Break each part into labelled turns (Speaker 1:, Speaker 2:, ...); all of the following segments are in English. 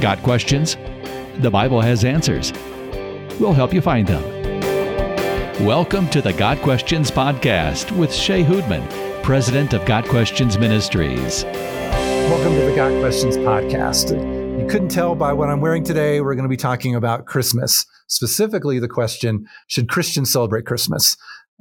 Speaker 1: Got questions? The Bible has answers. We'll help you find them. Welcome to the Got Questions Podcast with Shea Houdmann, President of Got Questions Ministries.
Speaker 2: Welcome to the Got Questions Podcast. You couldn't tell by what I'm wearing today, we're going to be talking about Christmas. Specifically, the question Should Christians celebrate Christmas?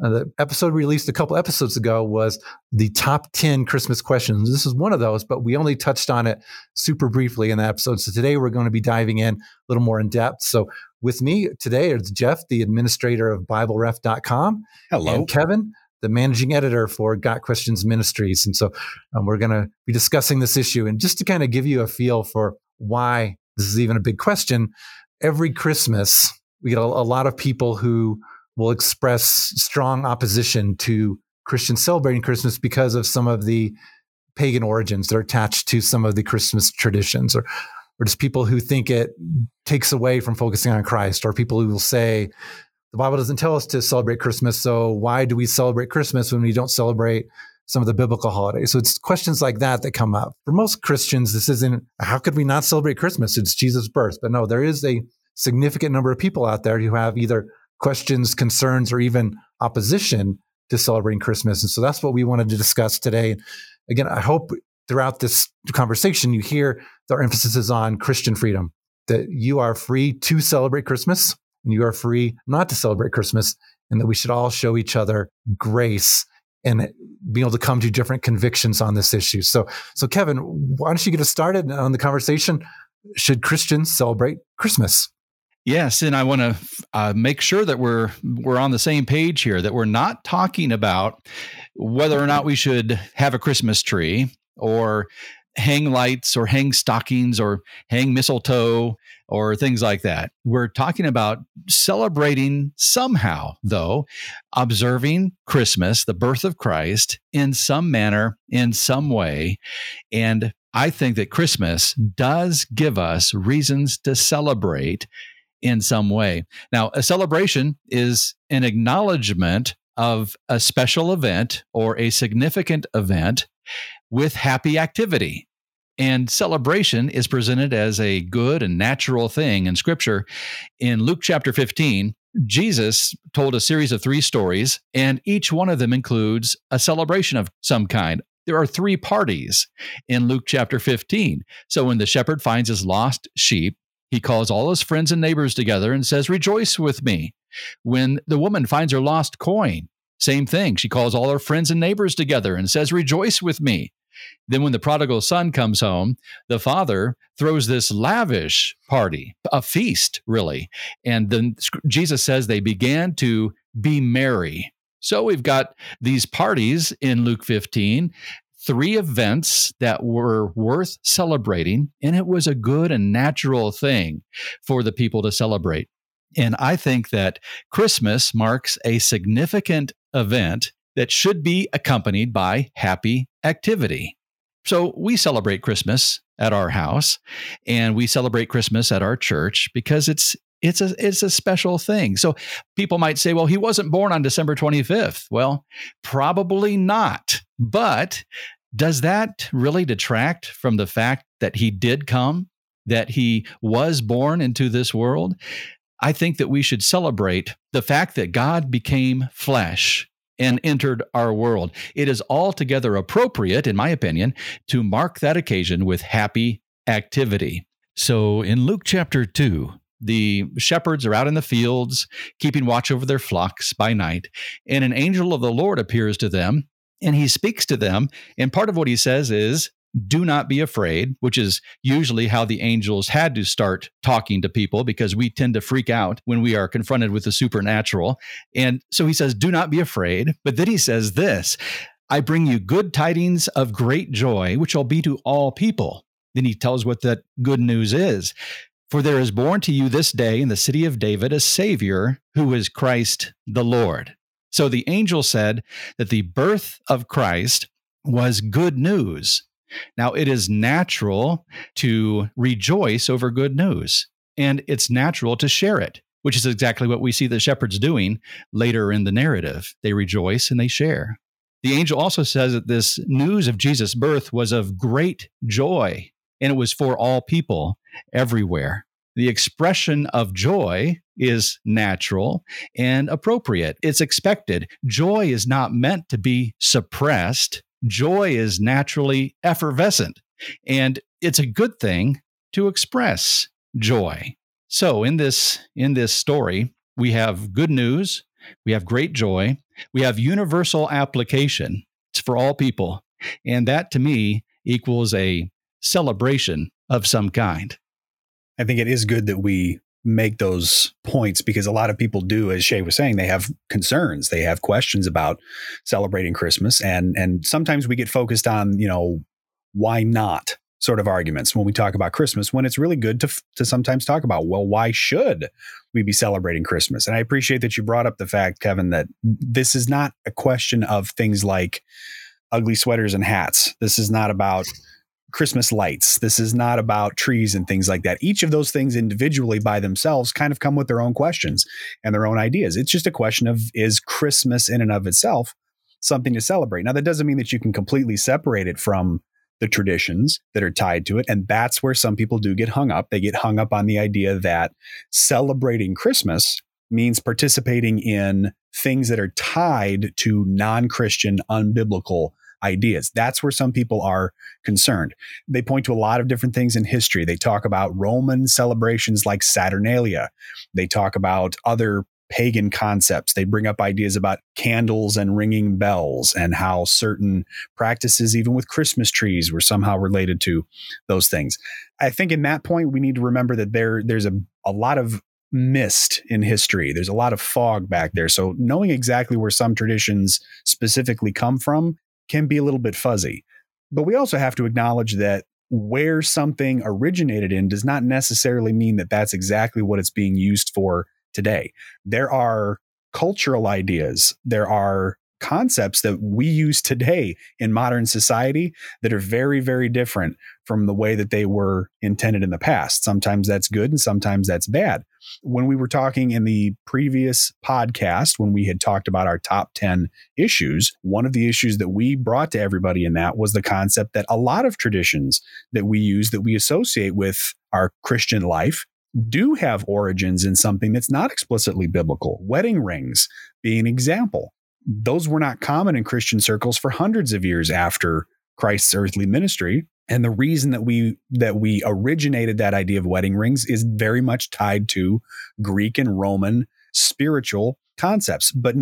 Speaker 2: Uh, the episode released a couple episodes ago was the top 10 Christmas questions. This is one of those, but we only touched on it super briefly in the episode. So today we're going to be diving in a little more in depth. So with me today is Jeff, the administrator of BibleRef.com.
Speaker 3: Hello.
Speaker 2: And Kevin, the managing editor for Got Questions Ministries. And so um, we're going to be discussing this issue. And just to kind of give you a feel for why this is even a big question, every Christmas, we get a, a lot of people who will express strong opposition to Christians celebrating Christmas because of some of the pagan origins that are attached to some of the Christmas traditions or or just people who think it takes away from focusing on Christ, or people who will say, the Bible doesn't tell us to celebrate Christmas, so why do we celebrate Christmas when we don't celebrate some of the biblical holidays? So it's questions like that that come up. For most Christians, this isn't, how could we not celebrate Christmas? It's Jesus' birth. But no, there is a significant number of people out there who have either questions, concerns, or even opposition to celebrating Christmas. And so that's what we wanted to discuss today. Again, I hope throughout this conversation you hear our emphasis is on Christian freedom, that you are free to celebrate Christmas and you are free not to celebrate Christmas, and that we should all show each other grace and being able to come to different convictions on this issue. So, so Kevin, why don't you get us started on the conversation? Should Christians celebrate Christmas?
Speaker 1: Yes, and I want to uh, make sure that we're we're on the same page here. That we're not talking about whether or not we should have a Christmas tree or hang lights or hang stockings or hang mistletoe or things like that. We're talking about celebrating somehow, though, observing Christmas, the birth of Christ, in some manner, in some way. And I think that Christmas does give us reasons to celebrate in some way. Now, a celebration is an acknowledgement of a special event or a significant event with happy activity. And celebration is presented as a good and natural thing in Scripture. In Luke chapter 15, Jesus told a series of three stories, and each one of them includes a celebration of some kind. There are three parties in Luke chapter 15. So when the shepherd finds his lost sheep, he calls all his friends and neighbors together and says, Rejoice with me. When the woman finds her lost coin, same thing. She calls all her friends and neighbors together and says, Rejoice with me. Then, when the prodigal son comes home, the father throws this lavish party, a feast, really. And then Jesus says they began to be merry. So we've got these parties in Luke 15, three events that were worth celebrating, and it was a good and natural thing for the people to celebrate. And I think that Christmas marks a significant event that should be accompanied by happy activity. So we celebrate Christmas at our house and we celebrate Christmas at our church because it's it's a it's a special thing. So people might say, well, he wasn't born on December 25th. Well, probably not. But does that really detract from the fact that he did come, that he was born into this world? I think that we should celebrate the fact that God became flesh and entered our world. It is altogether appropriate, in my opinion, to mark that occasion with happy activity. So in Luke chapter 2, the shepherds are out in the fields, keeping watch over their flocks by night, and an angel of the Lord appears to them, and he speaks to them. And part of what he says is, do not be afraid, which is usually how the angels had to start talking to people because we tend to freak out when we are confronted with the supernatural. And so he says, do not be afraid. But then he says this I bring you good tidings of great joy, which will be to all people. Then he tells what that good news is. For there is born to you this day in the city of David a Savior who is Christ the Lord. So the angel said that the birth of Christ was good news now, it is natural to rejoice over good news, and it's natural to share it, which is exactly what we see the shepherds doing later in the narrative. They rejoice and they share. The angel also says that this news of Jesus' birth was of great joy. and it was for all people everywhere. The expression of joy is natural and appropriate. It's expected. Joy is not meant to be suppressed. Joy is naturally effervescent, and it's a good thing to express joy. So in this in this story, we have good news, we have great joy, we have universal application. It's for all people. And that to me equals a celebration of some kind.
Speaker 3: I think it is good that we make those points because a lot of people do as Shea was saying they have concerns they have questions about celebrating Christmas and and sometimes we get focused on you know why not sort of arguments when we talk about Christmas when it's really good to to sometimes talk about well why should we be celebrating Christmas? And I appreciate that you brought up the fact Kevin that this is not a question of things like ugly sweaters and hats. This is not about Christmas lights. This is not about trees and things like that. Each of those things individually by themselves kind of come with their own questions and their own ideas. It's just a question of is Christmas in and of itself something to celebrate? Now, that doesn't mean that you can completely separate it from the traditions that are tied to it. And that's where some people do get hung up. They get hung up on the idea that celebrating Christmas means participating in things that are tied to non Christian, unbiblical ideas. That's where some people are concerned. They point to a lot of different things in history. They talk about Roman celebrations like Saturnalia. They talk about other pagan concepts. They bring up ideas about candles and ringing bells and how certain practices, even with Christmas trees, were somehow related to those things. I think in that point, we need to remember that there there's a, a lot of mist in history. There's a lot of fog back there. So knowing exactly where some traditions specifically come from can be a little bit fuzzy. But we also have to acknowledge that where something originated in does not necessarily mean that that's exactly what it's being used for today. There are cultural ideas, there are concepts that we use today in modern society that are very, very different from the way that they were intended in the past. Sometimes that's good and sometimes that's bad. When we were talking in the previous podcast, when we had talked about our top 10 issues, one of the issues that we brought to everybody in that was the concept that a lot of traditions that we use that we associate with our Christian life do have origins in something that's not explicitly biblical. Wedding rings being an example those were not common in Christian circles for hundreds of years after Christ's earthly ministry. And the reason that we that we originated that idea of wedding rings is very much tied to Greek and Roman spiritual concepts. But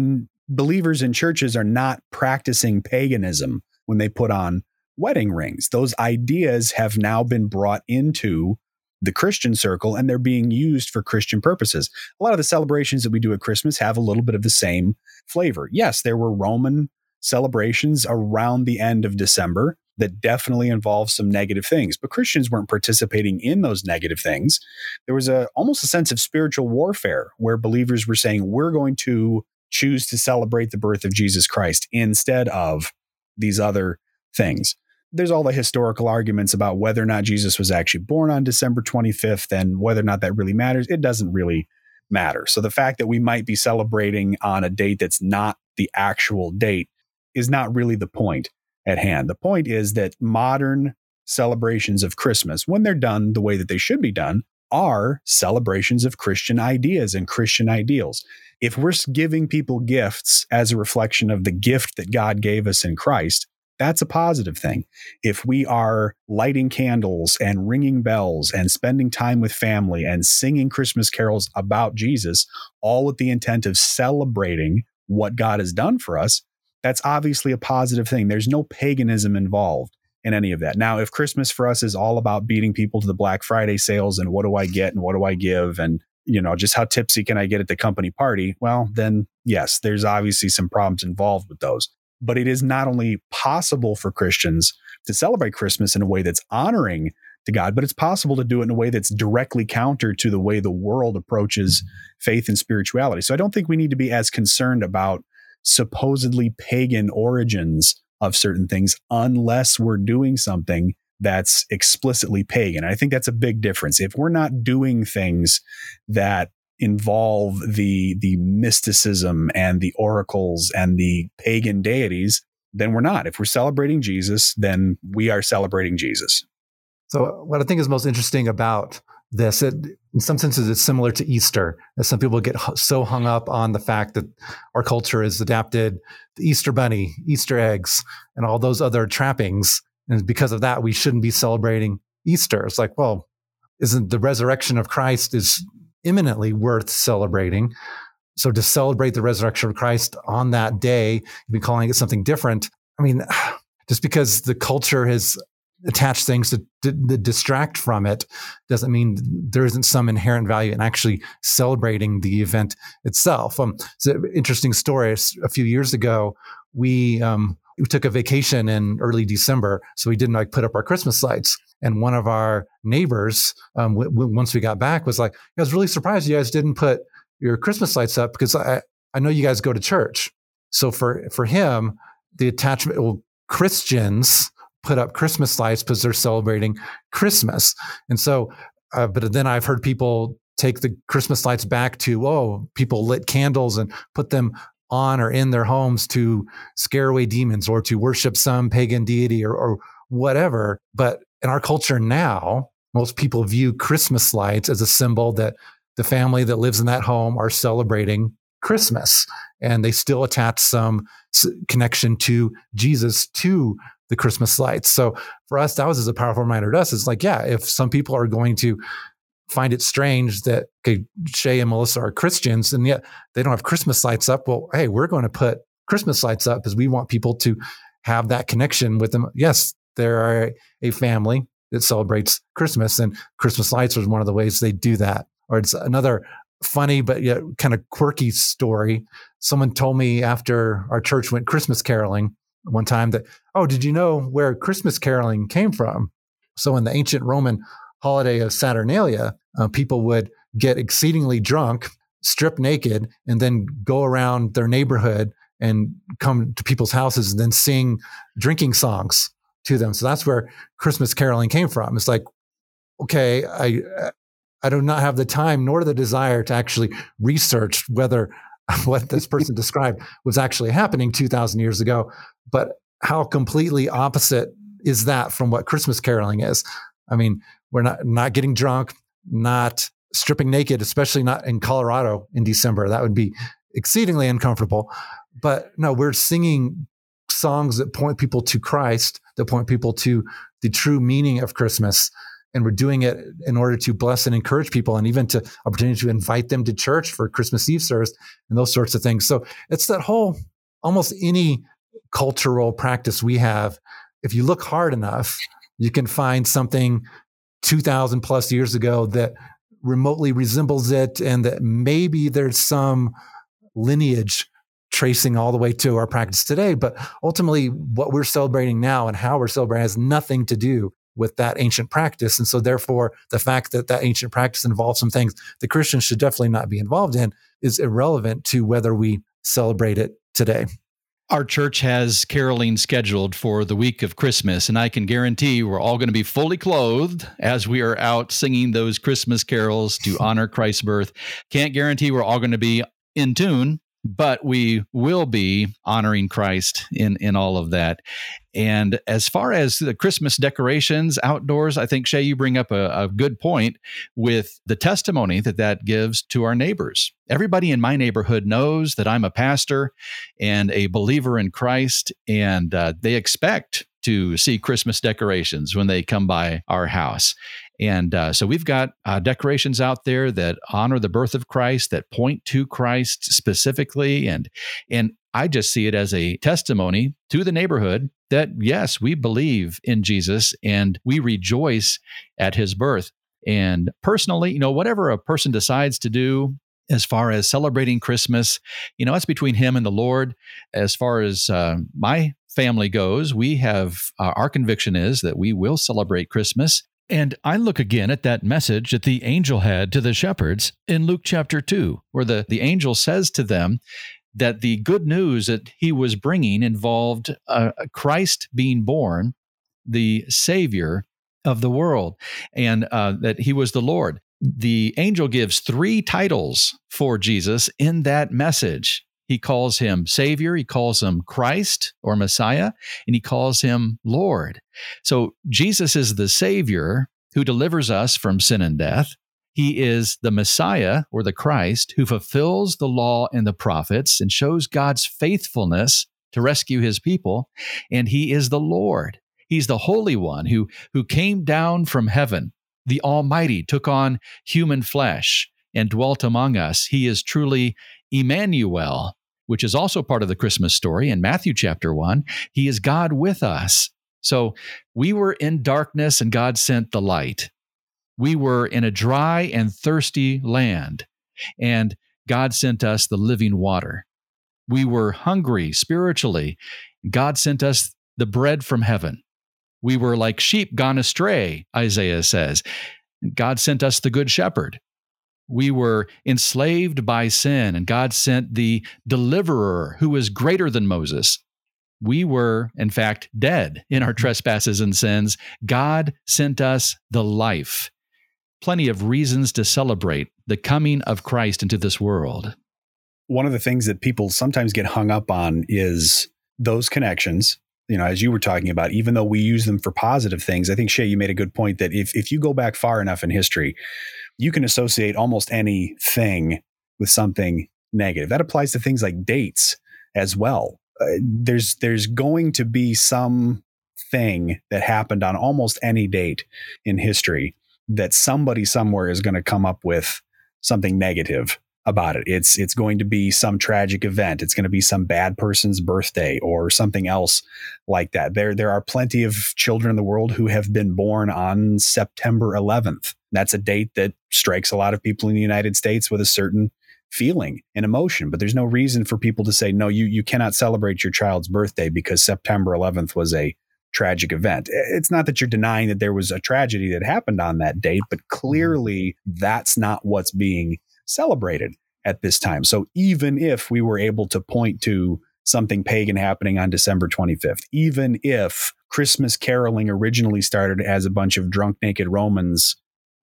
Speaker 3: believers in churches are not practicing paganism when they put on wedding rings. Those ideas have now been brought into the Christian circle and they're being used for Christian purposes. A lot of the celebrations that we do at Christmas have a little bit of the same flavor. Yes, there were Roman celebrations around the end of December that definitely involved some negative things, but Christians weren't participating in those negative things. There was a almost a sense of spiritual warfare where believers were saying we're going to choose to celebrate the birth of Jesus Christ instead of these other things there's all the historical arguments about whether or not Jesus was actually born on December 25th and whether or not that really matters. It doesn't really matter. So the fact that we might be celebrating on a date that's not the actual date is not really the point at hand. The point is that modern celebrations of Christmas, when they're done the way that they should be done, are celebrations of Christian ideas and Christian ideals. If we're giving people gifts as a reflection of the gift that God gave us in Christ, that's a positive thing. If we are lighting candles and ringing bells and spending time with family and singing Christmas carols about Jesus, all with the intent of celebrating what God has done for us, that's obviously a positive thing. There's no paganism involved in any of that. Now, if Christmas for us is all about beating people to the Black Friday sales and what do I get and what do I give and you know, just how tipsy can I get at the company party? Well, then yes, there's obviously some problems involved with those but it is not only possible for Christians to celebrate Christmas in a way that's honoring to God, but it's possible to do it in a way that's directly counter to the way the world approaches faith and spirituality. So I don't think we need to be as concerned about supposedly pagan origins of certain things unless we're doing something that's explicitly pagan. I think that's a big difference. If we're not doing things that involve the the mysticism and the oracles and the pagan deities, then we're not. If we're celebrating Jesus, then we are celebrating Jesus.
Speaker 2: So, what I think is most interesting about this, it, in some senses, it's similar to Easter. As some people get so hung up on the fact that our culture has adapted the Easter bunny, Easter eggs, and all those other trappings. And because of that, we shouldn't be celebrating Easter. It's like, well, isn't the resurrection of Christ is imminently worth celebrating? So to celebrate the resurrection of Christ on that day, you've been calling it something different. I mean, just because the culture has attached things to, to, to, distract from it doesn't mean there isn't some inherent value in actually celebrating the event itself. Um, it's an interesting story. A few years ago, we um, we took a vacation in early December, so we didn't like put up our Christmas lights. And one of our neighbors, um, w- w- once we got back, was like, "I was really surprised you guys didn't put your Christmas lights up because I I know you guys go to church." So for for him, the attachment, well, Christians put up Christmas lights because they're celebrating Christmas. And so, uh, but then I've heard people take the Christmas lights back to, oh, people lit candles and put them on or in their homes to scare away demons or to worship some pagan deity or, or whatever. But in our culture now, most people view Christmas lights as a symbol that the family that lives in that home are celebrating Christmas. And they still attach some connection to Jesus to the Christmas lights. So for us, that was as a powerful reminder to us. It's like, yeah, if some people are going to find it strange that Shea and Melissa are Christians and yet they don't have Christmas lights up, well, hey, we're going to put Christmas lights up because we want people to have that connection with them. Yes, there are a family that celebrates Christmas, and Christmas lights are one of the ways they do that. Or it's another funny but yet kind of quirky story. Someone told me after our church went Christmas caroling one time that, oh, did you know where Christmas caroling came from? So in the ancient Roman holiday of Saturnalia, uh, people would get exceedingly drunk, strip naked, and then go around their neighborhood and come to people's houses and then sing drinking songs to them. So that's where Christmas caroling came from. It's like, okay, I I do not have the time nor the desire to actually research whether what this person described was actually happening 2000 years ago but how completely opposite is that from what christmas caroling is i mean we're not not getting drunk not stripping naked especially not in colorado in december. That would be exceedingly uncomfortable. But no we're singing songs that point people to christ that point people to the true meaning of christmas. And we're doing it in order to bless and encourage people and even to opportunity to invite them to church for christmas eve service and those sorts of things. So it's that whole almost any cultural practice we have. If you look hard enough you can find something 2000 plus years ago that remotely resembles it and that maybe there's some lineage tracing all the way to our practice today but ultimately what we're celebrating now and how we're celebrating has nothing to do with that ancient practice. And so, therefore, the fact that that ancient practice involves some things the Christians should definitely not be involved in is irrelevant to whether we celebrate it today.
Speaker 1: Our church has caroling scheduled for the week of Christmas, and I can guarantee we're all going to be fully clothed as we are out singing those Christmas carols to honor Christ's birth. Can't guarantee we're all going to be in tune but we will be honoring Christ in in all of that. And as far as the Christmas decorations outdoors, I think Shea, you bring up a, a good point with the testimony that that gives to our neighbors. Everybody in my neighborhood knows that I'm a pastor and a believer in Christ, and uh, they expect to see Christmas decorations when they come by our house. And uh, so we've got uh, decorations out there that honor the birth of Christ, that point to Christ specifically, and and I just see it as a testimony to the neighborhood that yes, we believe in Jesus and we rejoice at His birth. And personally, you know, whatever a person decides to do as far as celebrating Christmas, you know, that's between him and the Lord. As far as uh, my family goes, we have uh, our conviction is that we will celebrate Christmas and I look again at that message that the angel had to the shepherds in Luke chapter 2, where the, the angel says to them that the good news that he was bringing involved uh, Christ being born, the Savior of the world, and uh, that he was the Lord. The angel gives three titles for Jesus in that message. He calls him Savior, he calls him Christ or Messiah, and he calls him Lord. So Jesus is the Savior who delivers us from sin and death. He is the Messiah or the Christ who fulfills the law and the prophets and shows God's faithfulness to rescue his people. And he is the Lord. He's the Holy One who, who came down from heaven. The Almighty took on human flesh and dwelt among us. He is truly Emmanuel, which is also part of the Christmas story in Matthew chapter 1. He is God with us. So we were in darkness and God sent the light. We were in a dry and thirsty land and God sent us the living water. We were hungry spiritually. God sent us the bread from heaven. We were like sheep gone astray, Isaiah says. God sent us the good shepherd we were enslaved by sin, and God sent the deliverer who is greater than Moses. We were, in fact, dead in our trespasses and sins. God sent us the life. Plenty of reasons to celebrate the coming of Christ into this world.
Speaker 3: One of the things that people sometimes get hung up on is those connections you know, as you were talking about, even though we use them for positive things, I think Shea, you made a good point that if if you go back far enough in history, you can associate almost anything with something negative. That applies to things like dates as well. Uh, there's there's going to be some thing that happened on almost any date in history that somebody somewhere is going to come up with something negative about it. It's it's going to be some tragic event. It's going to be some bad person's birthday or something else like that. There there are plenty of children in the world who have been born on September 11th. That's a date that strikes a lot of people in the United States with a certain feeling and emotion, but there's no reason for people to say no you you cannot celebrate your child's birthday because September 11th was a tragic event. It's not that you're denying that there was a tragedy that happened on that date, but clearly that's not what's being celebrated at this time. So even if we were able to point to something pagan happening on December 25th, even if Christmas caroling originally started as a bunch of drunk naked Romans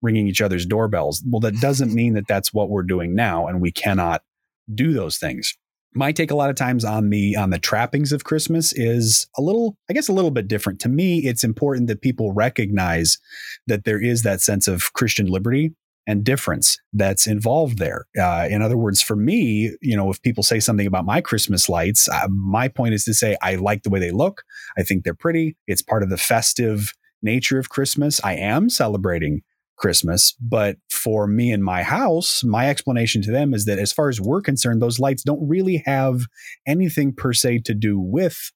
Speaker 3: ringing each other's doorbells. Well, that doesn't mean that that's what we're doing now, and we cannot do those things. My take a lot of times on the on the trappings of Christmas is a little, I guess, a little bit different. To me, it's important that people recognize that there is that sense of Christian liberty and difference that's involved there. Uh, in other words, for me, you know, if people say something about my Christmas lights, uh, my point is to say I like the way they look. I think they're pretty. It's part of the festive nature of Christmas. I am celebrating Christmas. But for me and my house, my explanation to them is that as far as we're concerned, those lights don't really have anything per se to do with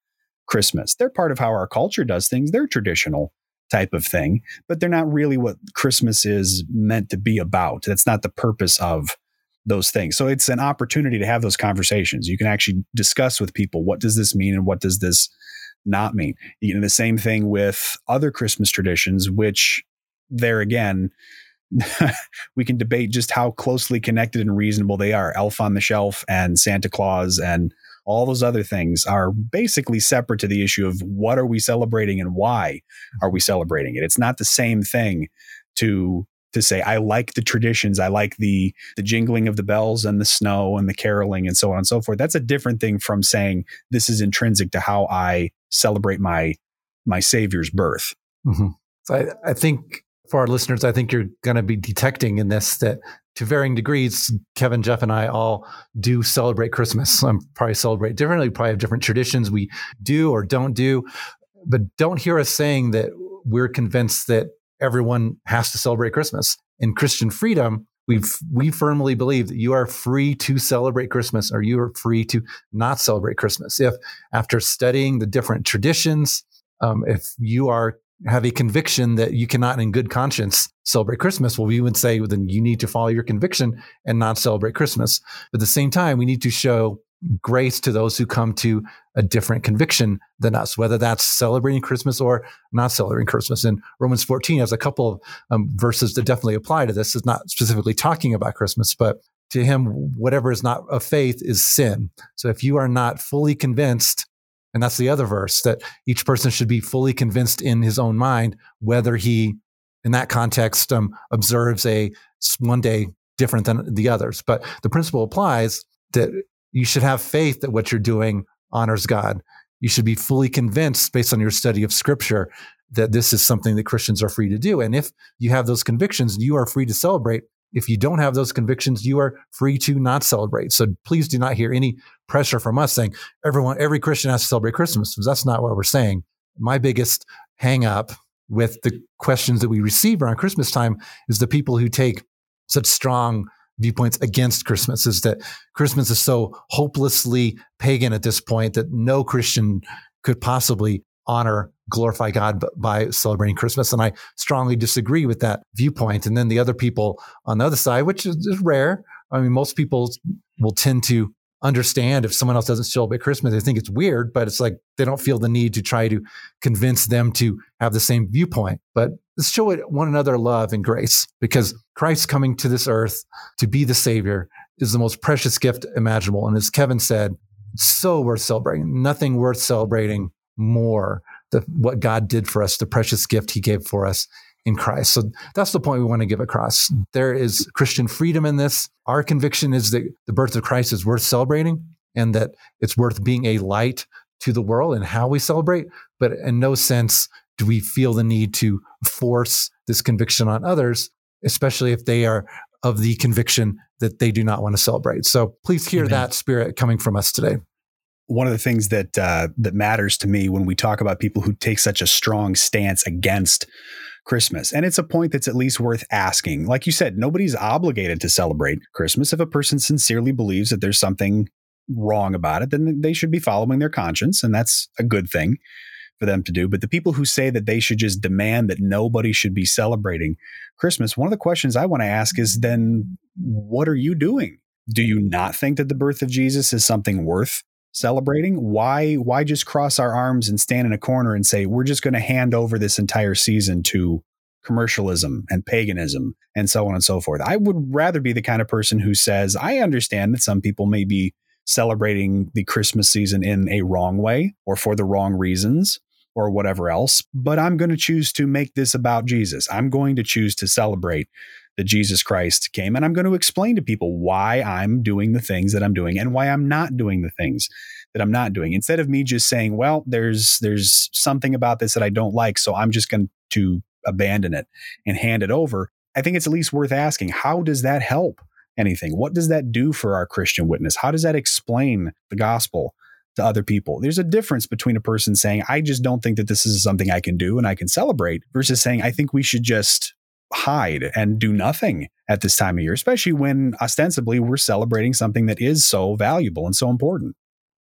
Speaker 3: Christmas. They're part of how our culture does things. They're traditional type of thing, but they're not really what Christmas is meant to be about. That's not the purpose of those things. So it's an opportunity to have those conversations. You can actually discuss with people what does this mean and what does this not mean. You know, the same thing with other Christmas traditions, which there again, we can debate just how closely connected and reasonable they are. Elf on the Shelf and Santa Claus and all those other things are basically separate to the issue of what are we celebrating and why are we celebrating it. It's not the same thing to to say I like the traditions, I like the the jingling of the bells and the snow and the caroling and so on and so forth. That's a different thing from saying this is intrinsic to how I celebrate my my Savior's birth.
Speaker 2: Mm-hmm. So I, I think for our listeners, I think you're going to be detecting in this that to varying degrees, Kevin, Jeff, and I all do celebrate Christmas. I'm probably celebrate differently. Probably have different traditions we do or don't do, but don't hear us saying that we're convinced that everyone has to celebrate Christmas. In Christian freedom, we we firmly believe that you are free to celebrate Christmas or you are free to not celebrate Christmas. If after studying the different traditions, um, if you are have a conviction that you cannot in good conscience celebrate Christmas, well, we would say well, then you need to follow your conviction and not celebrate Christmas. But at the same time, we need to show grace to those who come to a different conviction than us, whether that's celebrating Christmas or not celebrating Christmas. And Romans 14 has a couple of um, verses that definitely apply to this. It's not specifically talking about Christmas, but to him, whatever is not of faith is sin. So if you are not fully convinced and that's the other verse that each person should be fully convinced in his own mind whether he, in that context, um, observes a one day different than the others. But the principle applies that you should have faith that what you're doing honors God. You should be fully convinced based on your study of scripture that this is something that Christians are free to do. And if you have those convictions, you are free to celebrate. If you don't have those convictions, you are free to not celebrate. So please do not hear any pressure from us saying everyone, every Christian has to celebrate Christmas, that's not what we're saying. My biggest hang up with the questions that we receive around Christmas time is the people who take such strong viewpoints against Christmas is that Christmas is so hopelessly pagan at this point that no Christian could possibly honor, glorify God by celebrating Christmas. And I strongly disagree with that viewpoint. And then the other people on the other side, which is, rare. I mean, most people will tend to understand if someone else doesn't celebrate Christmas. They think it's weird, but it's like they don't feel the need to try to convince them to have the same viewpoint. But let's show it one another love and grace because Christ coming to this earth to be the Savior is the most precious gift imaginable. And as Kevin said, so worth celebrating. Nothing worth celebrating more than what God did for us, the precious gift He gave for us in Christ. So that's the point we want to give across. There is Christian freedom in this. Our conviction is that the birth of Christ is worth celebrating and that it's worth being a light to the world and how we celebrate. But in no sense do we feel the need to force this conviction on others, especially if they are of the conviction that they do not want to celebrate. So please hear Amen. that spirit coming from us today
Speaker 3: one of the things that uh, that matters to me when we talk about people who take such a strong stance against Christmas. And it's a point that's at least worth asking. Like you said, nobody's obligated to celebrate Christmas. If a person sincerely believes that there's something wrong about it, then they should be following their conscience. And that's a good thing for them to do. But the people who say that they should just demand that nobody should be celebrating Christmas, one of the questions I want to ask is then what are you doing? Do you not think that the birth of Jesus is something worth celebrating? Why why just cross our arms and stand in a corner and say we're just going to hand over this entire season to commercialism and paganism and so on and so forth? I would rather be the kind of person who says I understand that some people may be celebrating the Christmas season in a wrong way or for the wrong reasons or whatever else, but I'm going to choose to make this about Jesus. I'm going to choose to celebrate that Jesus Christ came. And I'm going to explain to people why I'm doing the things that I'm doing and why I'm not doing the things that I'm not doing. Instead of me just saying, well, there's there's something about this that I don't like, so I'm just going to abandon it and hand it over. I think it's at least worth asking, how does that help anything? What does that do for our Christian witness? How does that explain the gospel? to other people. There's a difference between a person saying, I just don't think that this is something I can do and I can celebrate versus saying, I think we should just hide and do nothing at this time of year, especially when ostensibly we're celebrating something that is so valuable and so important.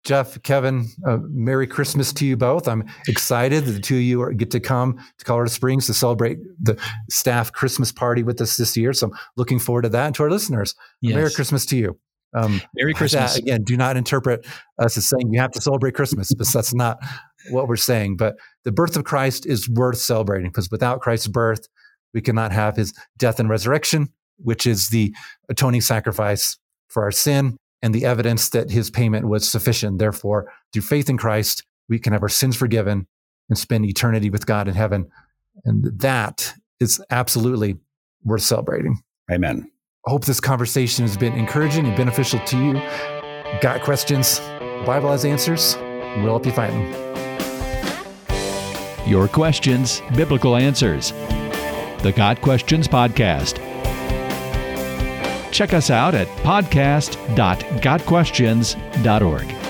Speaker 2: Jeff, Kevin, uh, Merry Christmas to you both. I'm excited that the two of you are, get to come to Colorado Springs to celebrate the staff Christmas party with us this year. So I'm looking forward to that. And to our listeners, yes. Merry Christmas to you.
Speaker 1: Um, Merry Christmas.
Speaker 2: That, again, do not interpret us as saying you have to celebrate Christmas because that's not what we're saying. But the birth of Christ is worth celebrating because without Christ's birth, we cannot have his death and resurrection, which is the atoning sacrifice for our sin and the evidence that his payment was sufficient. Therefore, through faith in Christ, we can have our sins forgiven and spend eternity with God in heaven. And that is absolutely worth celebrating.
Speaker 3: Amen.
Speaker 2: I hope this conversation has been encouraging and beneficial to you. Got questions? Bible has answers. We'll help you find them.
Speaker 4: Your questions, biblical answers the Got Questions Podcast. Check us out at podcast.gotquestions.org.